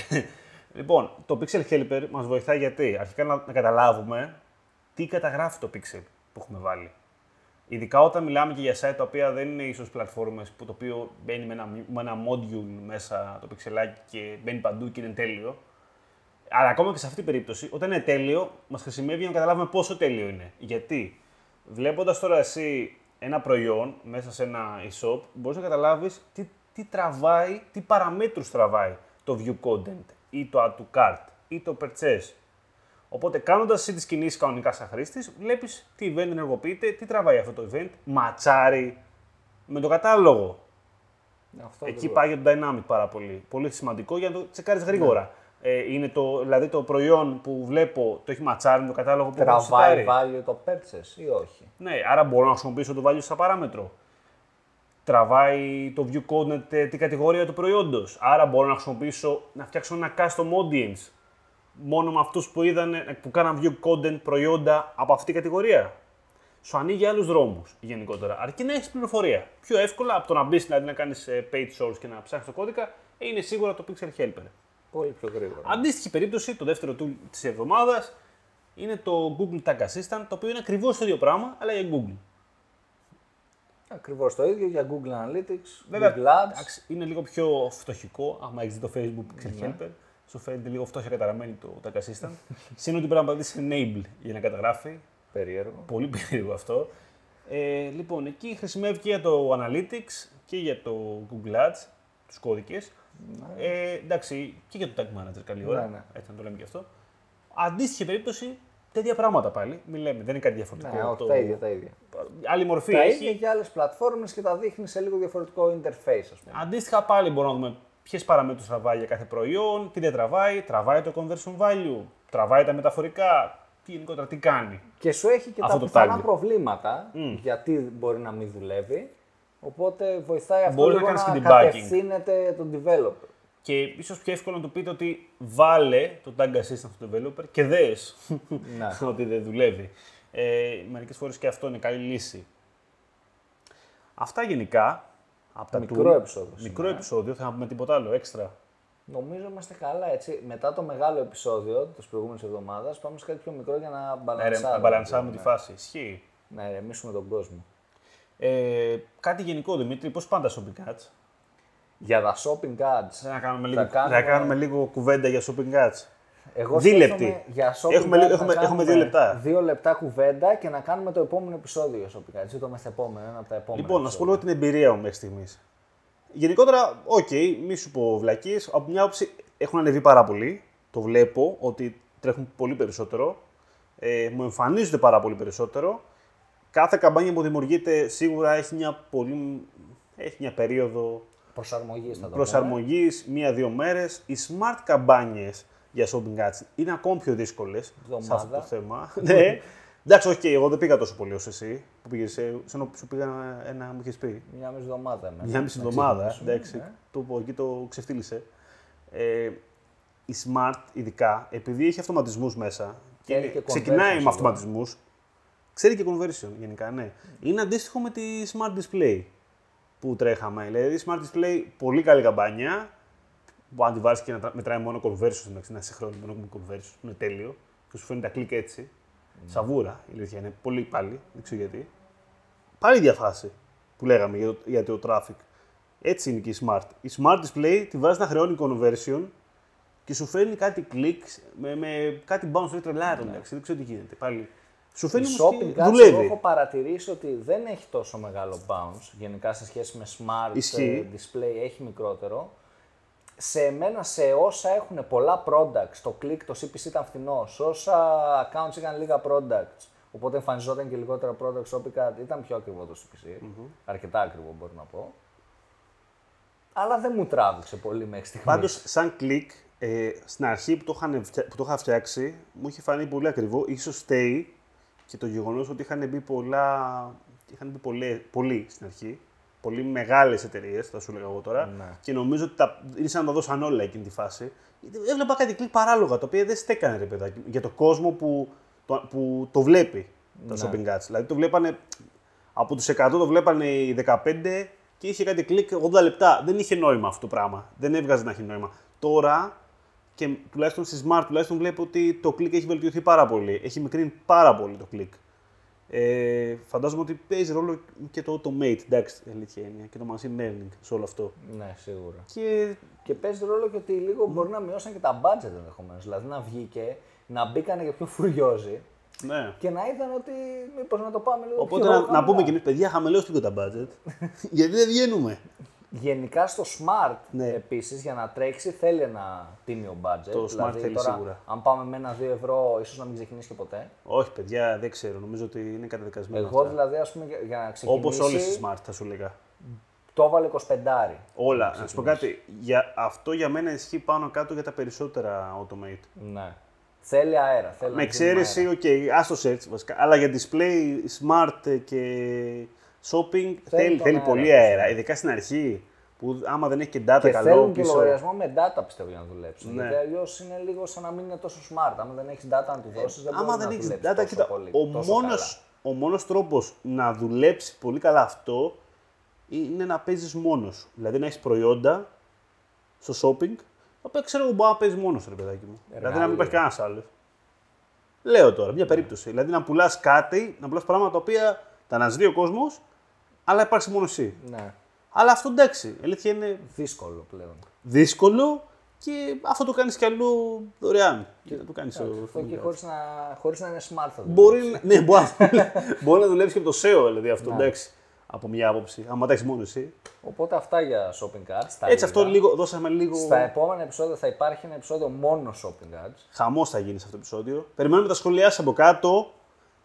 λοιπόν, το Pixel Helper μας βοηθάει γιατί; Αρχικά να, να καταλάβουμε τι καταγράφει το Pixel που έχουμε βάλει. Ειδικά όταν μιλάμε και για site τα οποία δεν είναι ίσως πλατφόρμες που το οποίο μπαίνει με ένα, με ένα module μέσα το πιξελάκι και μπαίνει παντού και είναι τέλειο. Αλλά ακόμα και σε αυτή την περίπτωση, όταν είναι τέλειο, μας χρησιμεύει για να καταλάβουμε πόσο τέλειο είναι. Γιατί; Βλέποντας τώρα εσύ ένα προϊόν μέσα σε ένα e-shop, μπορείς να καταλάβεις τι, τι τραβάει, τι παραμέτρους τραβάει το view content ή το add to cart ή το purchase. Οπότε κάνοντας εσύ τις κινήσεις κανονικά σαν χρήστης, βλέπεις τι event ενεργοποιείται, τι τραβάει αυτό το event, ματσάρει με το κατάλογο. Αυτό Εκεί ακριβώς. πάει για το dynamic πάρα πολύ. Πολύ σημαντικό για να το τσεκάρεις γρήγορα. Ε, είναι το, δηλαδή το προϊόν που βλέπω το έχει ματσάρει με το κατάλογο που έχω Τραβάει σετάρει. value το purchase ή όχι; Ναι, άρα μπορώ να χρησιμοποιήσω το value σαν παράμετρο. Τραβάει το view content ε, την κατηγορία του προϊόντος. Άρα μπορώ να χρησιμοποιήσω, να φτιάξω ένα custom audience μόνο με αυτούς που, είδαν, που κάναν view content προϊόντα από αυτή την κατηγορία. Σου ανοίγει άλλους δρόμους γενικότερα. Αρκεί να έχεις πληροφορία. Πιο εύκολα από το να μπεις δηλαδή να κάνεις page source και να ψάχνεις το κώδικα είναι σίγουρα το Pixel Helper. Πολύ πιο γρήγορα. Αντίστοιχη περίπτωση, το δεύτερο tool της εβδομάδας είναι το Google Tag Assistant, το οποίο είναι ακριβώς το ίδιο πράγμα, αλλά για Google. Ακριβώς το ίδιο για Google Analytics, Βέβαια, Google Ads. εντάξει, είναι λίγο πιο φτωχικό. Άμα έχεις το Facebook Pixel Helper, σου φαίνεται λίγο φτώχεια καταραμένη το Tag Assistant. Συν ότι πρέπει να πατήσεις enable για να καταγράφει. Περίεργο. Πολύ περίεργο αυτό. Ε, λοιπόν, εκεί χρησιμεύει και για το Analytics και για το Google Ads, τους κώδικες. Ε, εντάξει, και για το Tag Manager καλή ώρα, Ναι, ναι. έτσι να το λέμε και αυτό. Αντίστοιχη περίπτωση, τέτοια πράγματα πάλι. Μην λέμε, δεν είναι κάτι διαφορετικό. Ναι, όχι, το... τα ίδια, τα ίδια. Άλλη μορφή Τα έχει. ίδια για άλλες πλατφόρμες και τα δείχνει σε λίγο διαφορετικό interface, ας πούμε. Αντίστοιχα πάλι μπορούμε να δούμε ποιες παραμέτρους τραβάει για κάθε προϊόν, τι δεν τραβάει, τραβάει το conversion value, τραβάει τα μεταφορικά, τι γενικότερα τι κάνει. Και σου έχει και Αυτό τα το πιθανά tag. προβλήματα γιατί μπορεί να μην δουλεύει. Οπότε βοηθάει αυτό Μπορείς να λίγο κάνεις να, και debugging. κατευθύνεται τον developer. Και ίσως πιο εύκολο να του πείτε ότι βάλε το tag assistant στο developer και δες Ναι. ότι δεν δουλεύει. Ε, Μερικές φορές και αυτό είναι καλή λύση. Αυτά γενικά. Από τα Μικρό tool. επεισόδιο Μικρό σήμερα. επεισόδιο, θα πούμε τίποτα άλλο έξτρα. Νομίζω είμαστε καλά έτσι. Μετά το μεγάλο επεισόδιο της προηγούμενης εβδομάδας, πάμε σε κάτι πιο μικρό για να Ναι, ρε, μπαλανσάρουμε. να μπαλανσάρουμε τη ναι. φάση. Ισχύει. Να ηρεμήσουμε τον κόσμο. Ε, κάτι γενικό, Δημήτρη, πώς πάντα shopping ads; Για τα shopping ads. Θα να κάνουμε, Θα λίγο, κάνουμε- θα κάνουμε λίγο κουβέντα για shopping ads. Εγώ Δίλεπτη. σκέφτομαι Για shopping Έχουμε ads λίγο- να έχουμε- έχουμε κάνουμε δύο λεπτά. Δύο λεπτά κουβέντα και να κάνουμε το επόμενο επεισόδιο για shopping ads. Ή το μεθεπόμενο, ένα από τα επόμενα. Λοιπόν, να σου πω επεισόδια. λίγο την εμπειρία μου μέχρι στιγμής. Γενικότερα, οκ, μη σου πω βλακίες. Από μια άποψη έχουν ανεβεί πάρα πολύ. Το βλέπω ότι τρέχουν πολύ περισσότερο. Ε, μου εμφανίζονται πάρα πολύ περισσότερο. Κάθε καμπάνια που δημιουργείται σίγουρα έχει μια, πολύ, έχει μια περίοδο Προσαρμογής θα το προσαρμογής, μία-δύο μέρες. Οι smart καμπάνιες για shopping ads είναι ακόμη πιο δύσκολες σε Εβδομάδα. αυτό το θέμα. ναι. Εντάξει, όχι, εγώ δεν πήγα τόσο πολύ όσο εσύ που πήγες. Σε, σε, σου πήγα ένα, ένα μου είχες πει. πούμε. Μια μισή εβδομάδα. εμένα. Μια μισή Να εβδομάδα. ξεκινήσουμε, Εντάξει, ναι. το, πω, εκεί το ξεφτύλισε. Ε, η Smart, ειδικά, επειδή έχει αυτοματισμούς μέσα και, Θέλει είναι- και ξεκινάει conversion με σίγουρα. αυτοματισμούς, ξέρει και conversion γενικά, ναι. Είναι αντίστοιχο με τη Smart Display που τρέχαμε. Δηλαδή, η Smart Display, πολύ καλή καμπάνια, που αν τη βάλει και να τρα- μετράει μόνο conversion, εντάξει, να συγχρόνει μόνο με conversion, είναι τέλειο. Και σου φαίνεται τα κλικ έτσι. Σαβούρα, η αλήθεια είναι. Πολύ πάλι, δεν ξέρω γιατί. Πάλι διαφάση που λέγαμε για το, για το traffic. Έτσι είναι και η Smart. Η Smart Display τη βάζεις να χρεώνει conversion και σου φέρνει κάτι clicks με, με κάτι bounce rate τρελάρο. εντάξει, Δεν ξέρω τι γίνεται. Πάλι. Σου φέρνει Η όμως shopping και ads εγώ δουλεύει. έχω παρατηρήσει ότι δεν έχει τόσο μεγάλο bounce. Γενικά σε σχέση με smart Ισχύει. ε, display έχει μικρότερο. Σε μένα, σε όσα έχουν πολλά products, το click, το CPC ήταν φθηνός. Σε όσα accounts είχαν λίγα products, οπότε εμφανιζόταν και λιγότερα products, shopping ad, ήταν πιο ακριβό το CPC. Αρκετά ακριβό μπορώ να πω. Αλλά δεν μου τράβηξε πολύ μέχρι στιγμής. Πάντως, σαν κλικ, ε, στην αρχή που το, είχαν, φτια- που το είχα φτιάξει, μου είχε φανεί πολύ ακριβό. Ίσως φταίει και το γεγονός ότι είχαν μπει πολλά, είχαν μπει πολλέ, πολλοί στην αρχή. Πολύ μεγάλες εταιρείες, θα σου λέγα εγώ τώρα. Ναι. Και νομίζω ότι τα, είναι σαν να τα δώσαν όλα εκείνη τη φάση. Γιατί Έβλεπα κάτι κλικ παράλογα, τα οποία δεν στέκανε ρε παιδάκι, για το κόσμο που το, που το βλέπει τα Ναι. shopping ads. Δηλαδή το βλέπανε, από τους 100 το βλέπανε οι 15 και είχε κάτι κλικ 80 λεπτά. Δεν είχε νόημα αυτό το πράγμα. Δεν έβγαζε να έχει νόημα. Τώρα, και τουλάχιστον στη Smart, τουλάχιστον βλέπω ότι το κλικ έχει βελτιωθεί πάρα πολύ. Έχει μικρύνει πάρα πολύ το κλικ. Ε, φαντάζομαι ότι παίζει ρόλο και το automate, εντάξει, η αλήθεια είναι, και το machine learning σε όλο αυτό. Ναι, σίγουρα. Και Και παίζει ρόλο και ότι λίγο μπορεί να μειώσαν και τα budget ενδεχομένως. Δηλαδή να βγήκε, να μπήκανε και πιο φουριόζοι ναι. και να είδαν ότι μήπως να το πάμε λίγο Οπότε πιο να, να χαμηλά. πούμε και εμείς, παιδιά, χαμηλώστε λίγο τα budget. γιατί δεν βγαίνουμε. Γενικά στο Smart Ναι. επίσης για να τρέξει θέλει ένα τίμιο budget. Το Smart δηλαδή, θέλει τώρα, σίγουρα. Αν πάμε με ένα 2 ευρώ, ίσως να μην ξεκινήσει και ποτέ. Όχι, παιδιά, δεν ξέρω. Νομίζω ότι είναι καταδικασμένο. Εγώ δηλαδή, ας πούμε, για, για να ξεκινήσει. Όπως όλες οι smart, θα σου λέγα. Το έβαλε 25. Όλα. Να σου πω κάτι. Για, αυτό για μένα ισχύει πάνω κάτω για τα περισσότερα automate. Ναι. Θέλει αέρα. Θέλει Με να δίνουμε εξαίρεση, αέρα. οκ, άστο search βασικά. Αλλά για display, smart και shopping θέλει, τον θέλει αέρα, πολύ πιστεύω. αέρα. Ειδικά στην αρχή που άμα δεν έχει και data Και καλό θέλουν και πίσω. λογαριασμό με data πιστεύω για να δουλέψουν. Ναι. Γιατί αλλιώς είναι λίγο σαν να μην είναι τόσο smart. Άμα δεν έχεις data να του δώσεις, δεν Άμα μπορείς δεν να έχεις δουλέψεις data, τόσο κοίτα, πολύ, ο τόσο μόνος, ο μόνος τρόπος να δουλέψει πολύ καλά αυτό είναι να παίζεις μόνος σου. Δηλαδή να έχεις προϊόντα στο shopping, τα οποία ξέρω εγώ μπορεί να παίζεις μόνος σου, ρε παιδάκι μου. Δηλαδή να μην υπάρχει κανένας άλλος. Λέω τώρα, μια περίπτωση. Δηλαδή να πουλάς κάτι, να πουλάς πράγματα τα οποία τα αναζητεί ο κόσμος, αλλά υπάρχει μόνο εσύ. καλά. Ναι. Αλλά αυτό εντάξει, η αλήθεια είναι Δύσκολο πλέον. δύσκολο και αυτό το κάνεις κι αλλού δωρεάν. Και να το κάνεις Αυτό και χωρίς να, χωρίς να είναι smart θα Μπορεί, να- ναι, μπορεί, να- μπορεί να δουλέψει και με το SEO, δηλαδή Ναι. αυτό, εντάξει. Από μια άποψη. άμα τα έχεις μόνο εσύ. Οπότε αυτά για shopping carts. τα Έτσι, αυτό λίγα. λίγο, δώσαμε λίγο. Στα επόμενα επεισόδια θα υπάρχει ένα επεισόδιο μόνο shopping carts. Χαμός θα γίνει σε αυτό το επεισόδιο. Περιμένουμε τα σχόλιά σας από κάτω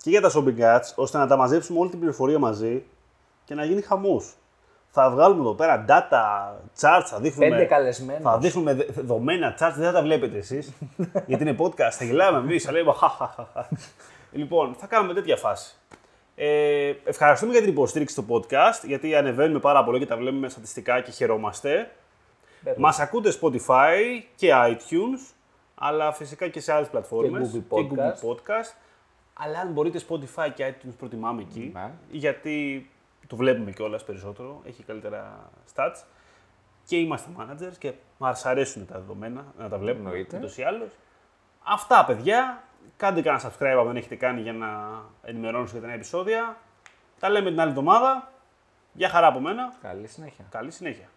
και για τα shopping carts, ώστε να τα μαζέψουμε όλη την πληροφορία μαζί και να γίνει χαμός. Θα βγάλουμε εδώ πέρα data, charts, θα δείχνουμε. Πέντε καλεσμένους. Θα δείχνουμε δε- δεδομένα charts, δεν θα τα βλέπετε εσείς. γιατί είναι podcast, θα γελάμε εμείς, θα λέμε χαχαχαχα. Λοιπόν, θα κάνουμε τέτοια φάση. Ε, ευχαριστούμε για την υποστήριξη στο podcast, γιατί ανεβαίνουμε πάρα πολύ και τα βλέπουμε στατιστικά και χαιρόμαστε. Βέβαια. Μας ακούτε Spotify και iTunes, αλλά φυσικά και σε άλλες πλατφόρμες. Και Google Podcast. Google Podcast. Αλλά αν μπορείτε Spotify και iTunes προτιμάμε εκεί, Ναι. γιατί το βλέπουμε κιόλας περισσότερο, έχει καλύτερα stats. Και είμαστε managers και μας αρέσουν τα δεδομένα να τα βλέπουμε Εννοείται. ούτως ή άλλως. Αυτά παιδιά. Κάντε κανένα subscribe αν δεν έχετε κάνει για να ενημερώνεστε για τα νέα επεισόδια. Τα λέμε την άλλη εβδομάδα. Γεια χαρά από μένα. Καλή συνέχεια. Καλή συνέχεια.